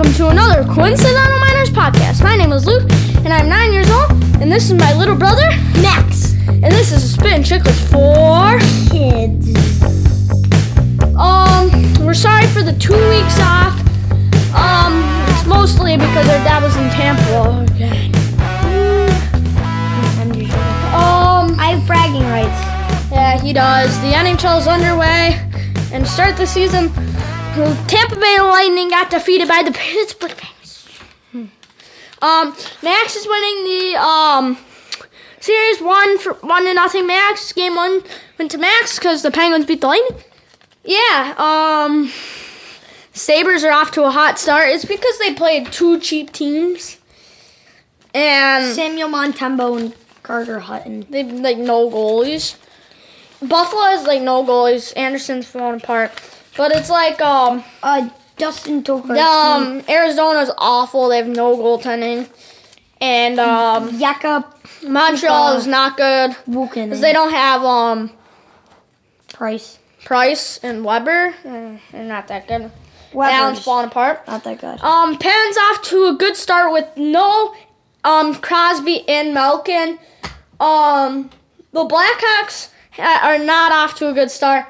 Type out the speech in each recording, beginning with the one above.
welcome to another Coincidental Miners podcast. My name is Luke, and I'm nine years old, and this is my little brother, Max. and this is a Spit Chicklets for. Kids. Um, we're sorry for the two weeks off. Um, it's mostly because our dad was in Tampa again. Um, I have bragging rights. yeah, he does. The NHL is underway, and start the season, Tampa Bay Lightning got defeated by the Pittsburgh Penguins. Um, Max is winning the um series one for one to nothing. Max game one went to Max because the Penguins beat the Lightning. Yeah. Um, Sabres are off to a hot start. It's because they played two cheap teams, and Samuel Montembeault and Carter Hutton. they like no goalies. Buffalo has like no goalies. Anderson's falling apart, but it's like um Uh, Dustin Tokarski. um Arizona's awful. They have no goaltending, and um Jakob Montreal is not good because they don't have um Price. Price and Weber. Eh, They're not that good. Weber's Allen's falling apart. Not that good. Um, Penn's off to a good start with no um Crosby and Malkin. Um, the Blackhawks are not off to a good start.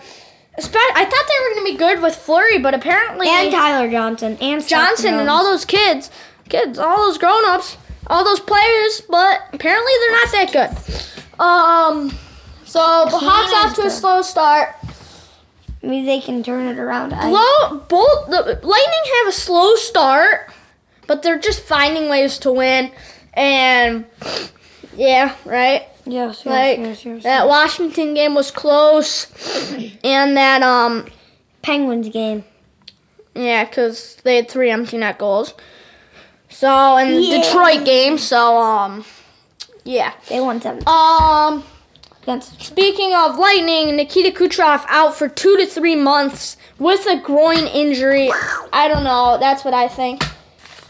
I thought they were gonna be good with Fleury, but apparently and Tyler Johnson. And Johnson and all those kids, kids, all those grown-ups, all those players, but apparently they're not that good. Um, so Hawks off to a slow start. Maybe they can turn it around. I, Low, both the Lightning have a slow start, but they're just finding ways to win. And yeah, right. Yes, yes, Like yes, yes. that Washington game was close, and that um Penguins game. yeah, because they had three empty net goals. So and the Yeah. Detroit game, so um yeah. They won seven Um against. Speaking of lightning, Nikita Kucherov out for two to three months with a groin injury. I don't know. That's what I think.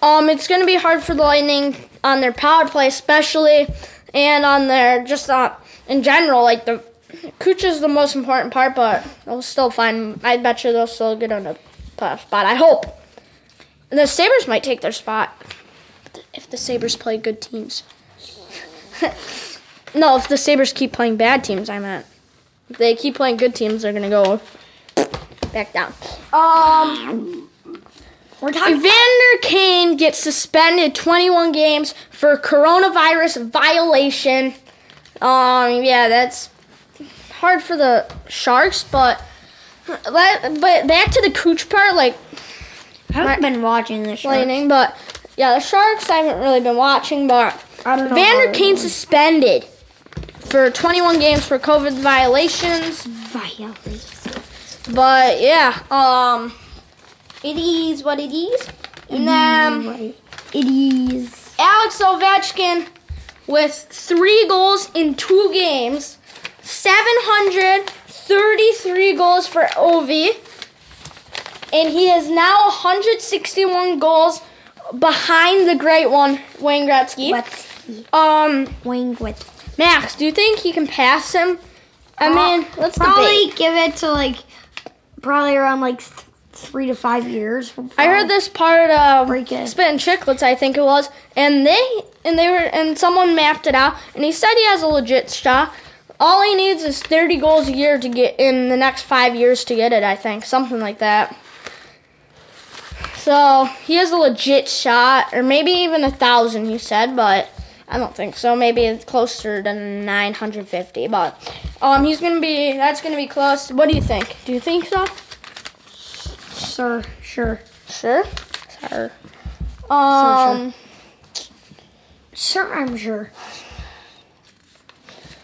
Um, it's gonna be hard for the Lightning on their power play, especially, and on their just uh, in general. Like the Kucher's the most important part, but they'll still find. I bet you they'll still get on the playoff spot. I hope. And the Sabres might take their spot if the Sabres play good teams. No, if the Sabres keep playing bad teams, I meant. If they keep playing good teams, they're gonna go back down. Um, We're talking. Evander Kane gets suspended 21 games for coronavirus violation. Um, yeah, that's hard for the Sharks, but but back to the Cooch part, like I haven't been watching this. show. lightning, but yeah, the Sharks I haven't really been watching, but I don't know. Vander Kane suspended for 21 games for COVID violations. Violate. But yeah, um, it is what it is, and then it is Alex Ovechkin with three goals in two games, 733 goals for Ovi, and he is now 161 goals behind the great one, Wayne Gretzky. He? Um, Wayne with. Max, do you think he can pass him? I Uh, mean, let's Probably debate. give it to like, probably around like three to five years. I heard this part of Break it. Spit Chicklets, I think it was, and they and they were and someone mapped it out, and he said he has a legit shot. All he needs is 30 goals a year to get in the next five years to get it. I think something like that. So he has a legit shot, or maybe even a thousand. He said, but I don't think so. Maybe it's closer to 950. But um, he's gonna be. That's gonna be close. What do you think? Do you think so? Sir, sure. Sure. Sure. Um. Sir, I'm sure.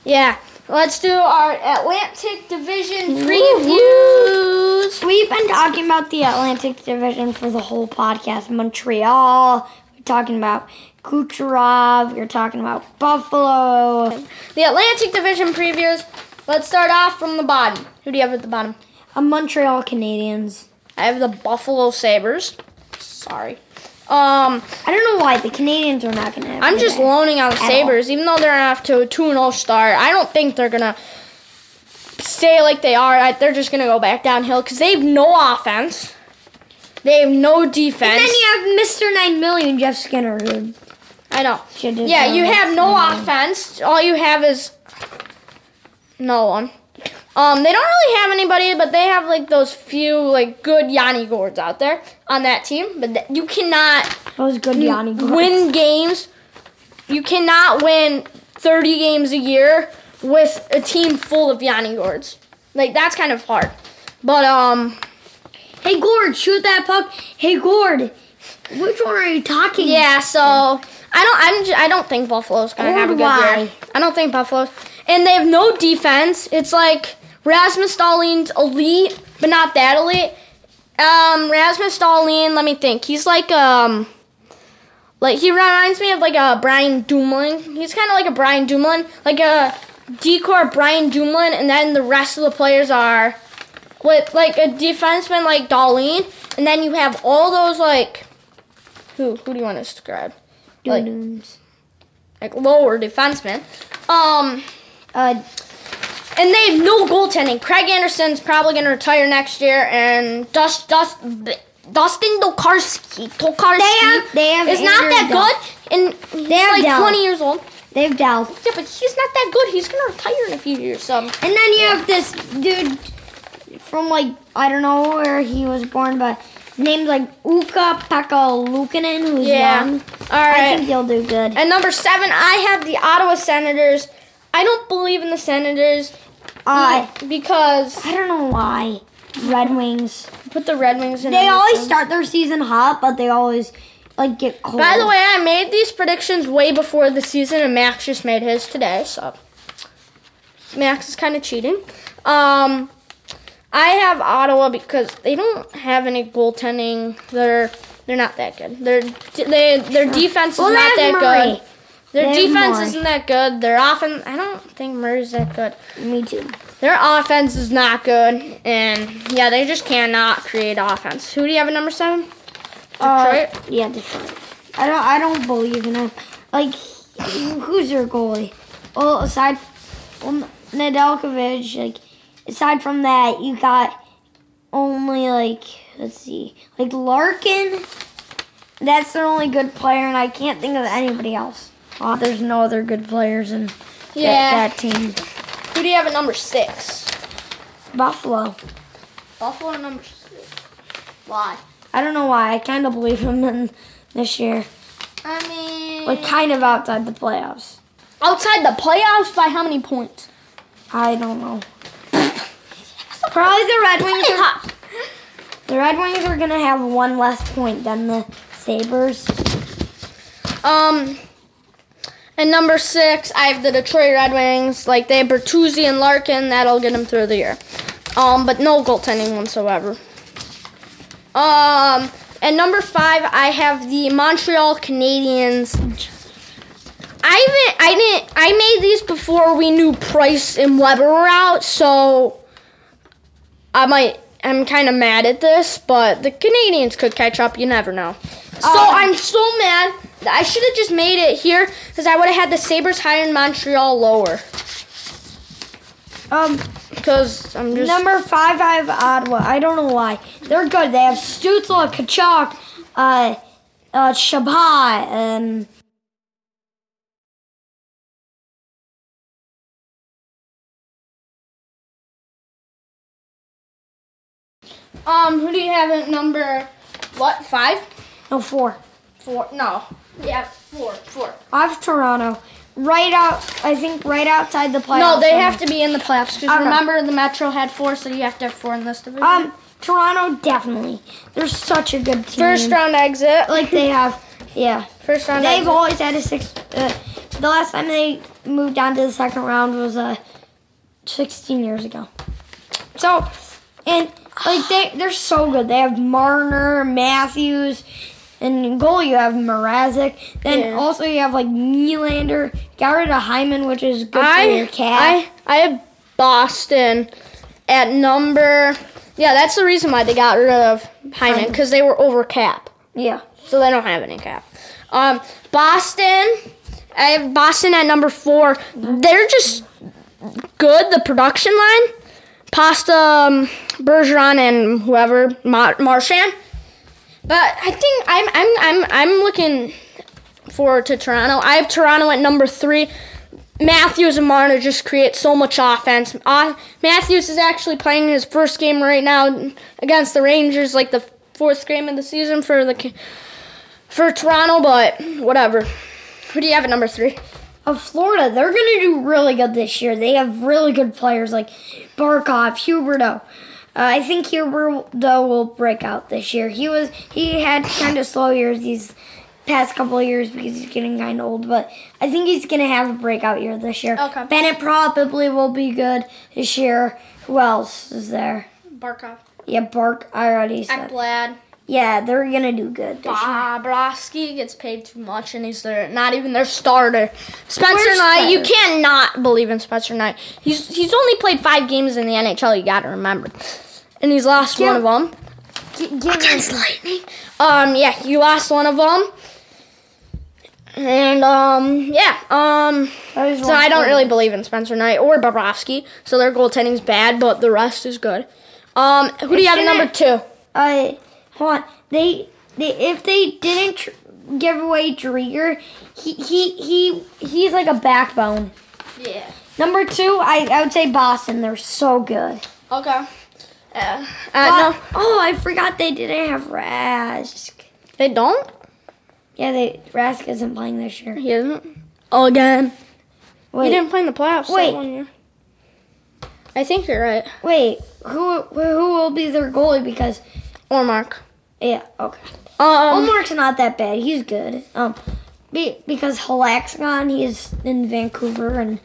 Yeah. Let's do our Atlantic Division previews. We've been talking about the Atlantic Division for the whole podcast. Montreal. We're talking about Kucherov. We're talking about Buffalo. The Atlantic Division previews. Let's start off from the bottom. Who do you have at the bottom? A Montreal Canadiens. I have the Buffalo Sabres. Sorry. Um, I don't know why the Canadiens are not gonna. I'm just loaning out the. Sabres, even though they're off to a 2 0 start. I don't think they're going to stay like they are. I- They're just going to go back downhill because they have no offense. They have no defense. And then you have Mr. Nine Million, Jeff Skinner, who I know. Yeah, you have no offense. All you have is no one. Um, they don't really have anybody, but they have like those few like good Yanni Gourdes out there on that team. But th- you cannot those good, Yanni. Gourdes. win games. You cannot win 30 games a year with a team full of Yanni Gourdes. Like that's kind of hard. But um, Hey, Gord, shoot that puck. Hey, Gord, which one are you talking? Yeah, so I don't I'm Just, I don't think Buffalo's gonna have a good why? year. I don't think Buffalo's and they have no defense. It's like Rasmus Dahlin's elite, but not that elite. Um, Rasmus Dahlin, let me think. He's like um like he reminds me of like a Brian Dumoulin. He's kind of like a Brian Dumoulin, like a decor Brian Dumoulin, and then the rest of the players are with like a defenseman like Dahlin, and then you have all those like who who do you want to describe? Like, like lower defensemen. Um, Uh, and they have no goaltending. Craig Anderson's probably going to retire next year, and Dust, Dust, Dustin Tokarski, Tokarski They have- they have is not that good, and he's have like Dell. 20 years old. they have Dell. Yeah, but he's not that good. He's going to retire in a few years. So And then you have this dude from like I don't know where he was born, but his name's like Uka Pekka Lukanen, who's yeah, young. all I think he'll do good. And number seven, I have the Ottawa Senators. I don't believe in the Senators Uh, because I don't know why. Red Wings. put the Red Wings in. They always start their season hot, but they always like get cold. By the way, I made these predictions way before the season, and Max just made his today. So Max is kind of cheating. Um, I have Ottawa because they don't have any goaltending. They're they're not that good. Their they their defense is Well, not that Murray. good. Their defense Murray. isn't that good. Their offense, I don't think Murray's that good. Me too. Their offense is not good, and yeah, they just cannot create offense. Who do you have at number seven? Uh, Detroit? yeah, Detroit. I don't. I don't believe in him. Like, who's their goalie? Well, aside from Nedeljkovic, like, aside from that, you got only like let's see, like Larkin. That's their only good player, and I can't think of anybody else. Oh, there's no other good players in Yeah. that, that team. Who do you have at number six? Buffalo. Buffalo number six. Why? I don't know why. I kind of believe him in this year. I mean, Like, kind of outside the playoffs. outside the playoffs by how many points? I don't know. Probably the Red Wings. Are, the Red Wings are gonna have one less point than the Sabres. Um, and number six, I have the Detroit Red Wings. Like they have Bertuzzi and Larkin. That'll get them through the year. Um, but no goaltending whatsoever. Um, and number five, I have the Montreal Canadiens. I haven't, I didn't, I made these before we knew Price and Weber were out, so I might, I'm kind of mad at this, but the Canadiens could catch up. You never know. So Um, I'm so mad. I should have just made it here because I would have had the Sabres higher and Montreal lower. Um, Because I'm just number five, I have Ottawa. I don't know why. They're good. They have Stützle, Tkachuk, uh, uh, Chabot, and um. Who do you have at number what five? no four. Four? No. Yeah, four. Four. I have Toronto. Right out, I think right outside the playoffs. No, they have to be in the playoffs because Okay. remember the Metro had four, so you have to have four in this division. Um, Toronto definitely. They're such a good team. First round exit. like they have, yeah. First round. They've exit. always had a six. Uh, the last time they moved down to the second round was uh, 16 years ago. So, and like they they're so good. They have Marner, Matthews, and in goal you have Mrazek. Then Yeah. also you have like Nylander. Got rid of Hyman, which is good for your I cat. I I have Boston at number. Yeah, that's the reason why they got rid of Hyman Hyman. because they were over cap, yeah. so they don't have any cap. Um, Boston. I have Boston at number four. They're just good. The production line, Pasta, um, Bergeron, and whoever Mar- Marchand. But I think I'm I'm I'm I'm looking forward to Toronto. I have Toronto at number three. Matthews and Marner just create so much offense. Uh, Matthews is actually playing his first game right now against the Rangers, like the fourth game of the season for the for Toronto. But whatever. Who do you have at number three? Of Florida, they're to do really good this year. They have really good players like Barkov, Huberdeau. Uh, I think Huberdeau will break out this year. He was he had kind of slow years these past couple of years because he's getting kind of old, but I think he's going to have a breakout year this year. Okay. Bennett probably will be good this year. Who else is there? Barkov. Yeah, Bark. I already said. Ekblad. Yeah, they're gonna do good. This year. Bobrovsky gets paid too much, and he's their not even their starter. Spencer Where's Knight, you cannot believe in Spencer Knight. He's he's only played five games in the NHL. You got to remember, and he's lost one of them. G- give me- Lightning. Um, yeah, you lost one of them. And um, yeah, um, so I don't really believe in Spencer Knight or Bobrovsky. So their goaltending's bad, but the rest is good. Um, who do you have at number two? I hold on. They they if they didn't tr- give away Driedger, he he he he's like a backbone. Yeah. Number two, I, I would say Boston. They're so good. Okay. Uh, uh, no, Oh, I forgot they didn't have Rask. they don't. Yeah, they Rask isn't playing this year. He isn't. Oh, again. Wait, he didn't play in the playoffs Wait. that one year. I think you're right. wait. Who who will be their goalie? Because Or Mark. yeah, okay. Um, Mark's not that bad. He's good. Um, be, because Halak's gone. He's in Vancouver and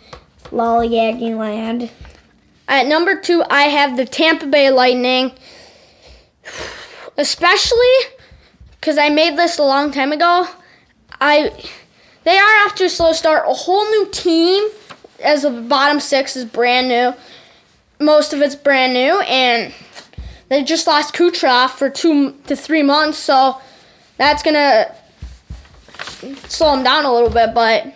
lollygagging land. At number two, I have the Tampa Bay Lightning. Especially because I made this a long time ago. I they are off to a slow start. A whole new team, as the bottom six is brand new. Most of it's brand new, and they just lost Kucherov for two to three months, so that's gonna slow them down a little bit. But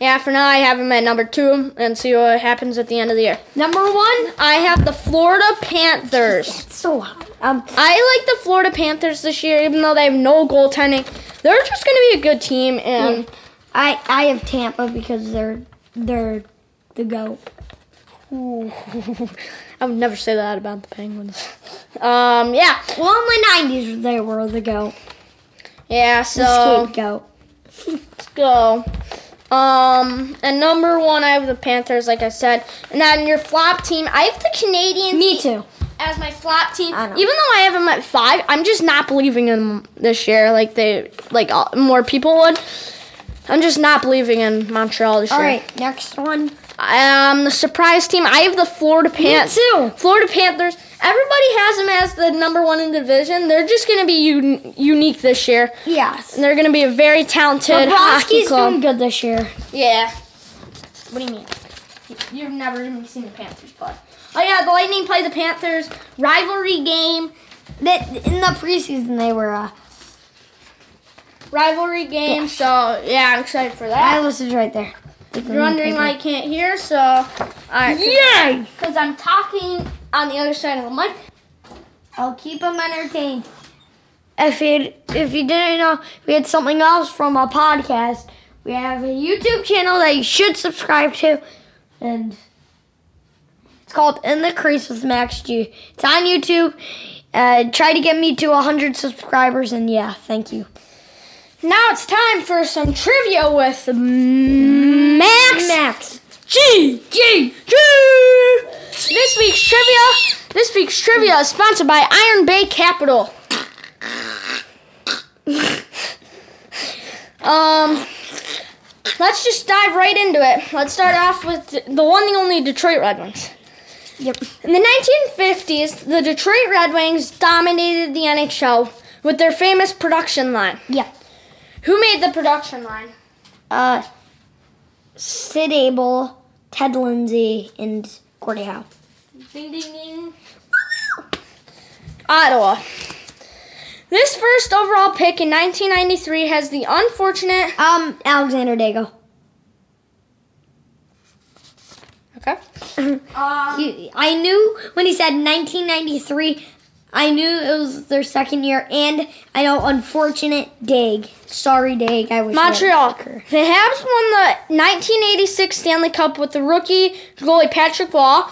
yeah, for now I have him at number two, and see what happens at the end of the year. Number one. I have the Florida Panthers. It's so hot. Um, I like the Florida Panthers this year, even though they have no goaltending. They're just going to be a good team, and I I have Tampa because they're they're the goat. I would never say that about the Penguins. Um, yeah, Well, in the nineties they were the goat. yeah. The So scapegoat. let's go. Um, and number one, I have the Panthers, like I said, and then your flop team, I have the Canadiens. Me too. as my flop team. Even though I have them at five, I'm just not believing in them this year, like they like uh, more people would. I'm just not believing in Montreal this All year. right, next one. Um, the surprise team. I have the Florida Panthers. too. Florida Panthers. Everybody has them as the number one in the division. They're just gonna be un- unique this year. Yes. And they're gonna be a very talented hockey Bobrovsky's club. doing good this year. Yeah. What do you mean? You've never even seen the Panthers play. Oh yeah, the Lightning play the Panthers rivalry game. That in the preseason they were. Uh, Rivalry game. So yeah, I'm excited for that. I listened right there. You're wondering why I can't hear, so alright. Yay! Because I'm talking on the other side of the mic. I'll keep them entertained. If you if you didn't know, we had something else from a podcast. We have a YouTube channel that you should subscribe to, and it's called In the Crease with Max G. It's on YouTube. Uh, try to get me to 100 subscribers, and yeah, thank you. Now it's time for some trivia with Max Max. G G G. This week's trivia. This week's trivia is sponsored by Iron Bay Capital. um, let's just dive right into it. Let's start off with the one and only Detroit Red Wings. Yep. In the 1950s, the Detroit Red Wings dominated the NHL with their famous production line. Yeah. Who made the production line? Uh, Sid Abel, Ted Lindsay, and Gordie Howe. Ding ding ding. Ottawa. This first overall pick in 1993 has the unfortunate. Um, Alexander Daigle. Okay. Um, He, I knew when he said 1993, I knew it was their second year, and I know unfortunate Dig. Sorry, Dig. I wish you Montreal. The Habs won the 1986 Stanley Cup with the rookie goalie Patrick Roy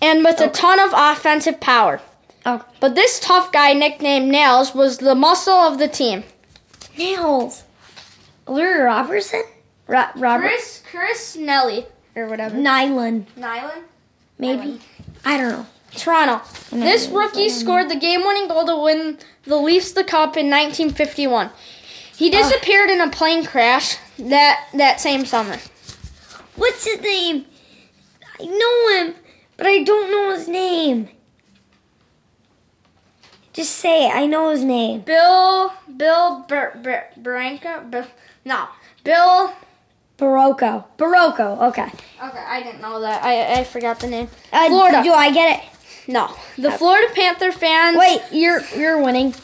and with a ton of offensive power. Oh, But this tough guy, nicknamed Nails, was the muscle of the team. nails. Larry Robertson. Ro- Robert Chris Chris Nelly or whatever. Nyland, Nyland. maybe. I don't know. Toronto. This who it is, rookie scored the game-winning goal to win the Leafs the cup in 1951. He disappeared in a plane crash that that same summer. What's his name? I know him, but I don't know his name. Just say it. I know his name. Bill Bill Ber, Ber, Branca. Bill, no, Bill. Barilko. Barilko. Okay. Okay, I didn't know that. I I forgot the name. Uh, Florida. Do I get it? No, the Florida Panther fans. Wait, you're you're winning.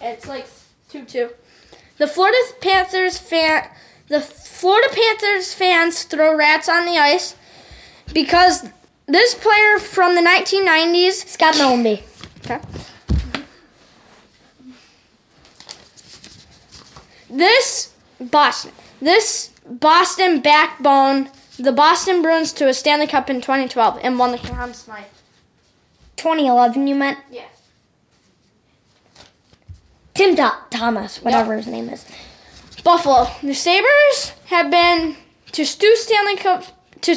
It's like two two. The Florida Panthers fan, the Florida Panthers fans throw rats on the ice because this player from the 1990s. Scott Mellanby. Okay. This Boston, this Boston backbone, the Boston Bruins to a Stanley Cup in 2012 and won the Conn Smythe. 2011, you meant? Yeah. Tim Tho- Thomas, whatever his name is. Buffalo. The Sabres have been to two Stanley Cup to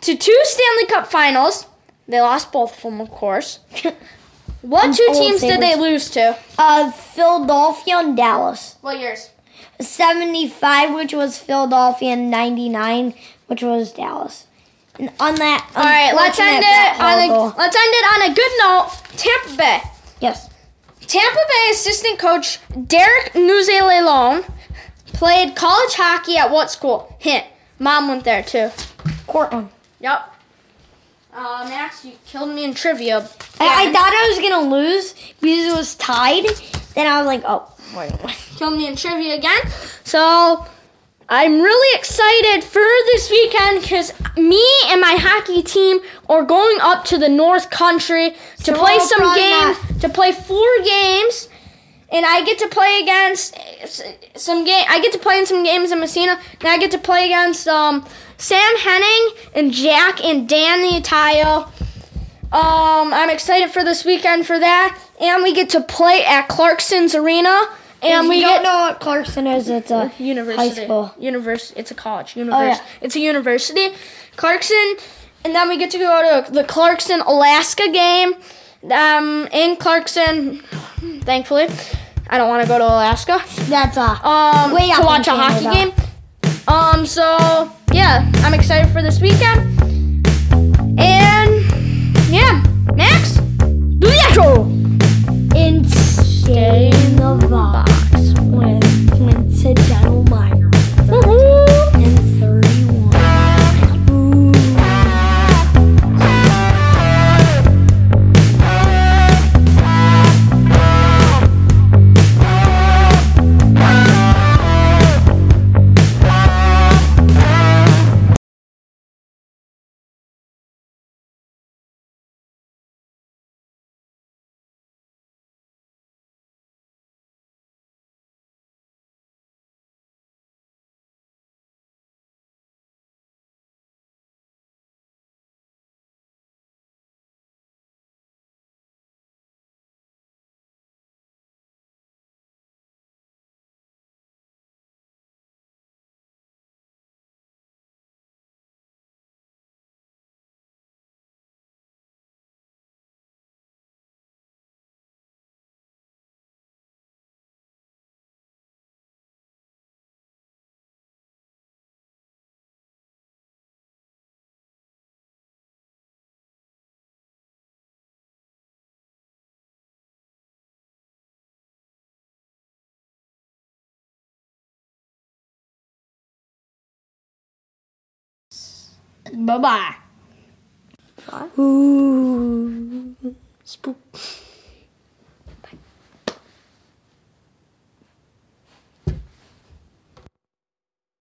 to two Stanley Cup finals. They lost both of them, of course. What two Old teams did they lose to? Uh, Philadelphia and Dallas. What years? 75, which was Philadelphia, and 99, which was Dallas. And on that, All right, let's end it on a let's end it on a good note. Tampa Bay. Yes. Tampa Bay assistant coach Derek Nuzele played college hockey at what school? Hint. Mom went there too. Cortland. Yep. Uh, Max, you killed me in trivia. I, I thought I was to lose because it was tied. Then I was like, oh, wait, wait. killed me in trivia again. So I'm really excited for this weekend because me and my hockey team are going up to the North Country to So play some games, to play four games, and I get to play against some game. I get to play in some games in Massena, and I get to play against um, Sam Henning and Jack and Danny Tayo. Um, I'm excited for this weekend for that, and we get to play at Clarkson's Arena, and we get don't know what Clarkson is, it's a university. high school. University. It's a college. University. Oh, yeah. It's a university. Clarkson, and then we get to go to the Clarkson Alaska game. Um, in Clarkson, thankfully, I don't want to go to Alaska. That's a Um, Way to watch a hockey game. Um, so yeah, I'm excited for this weekend. And yeah, next, do the outro. and stay in the box Bye bye. Ooh. Spook.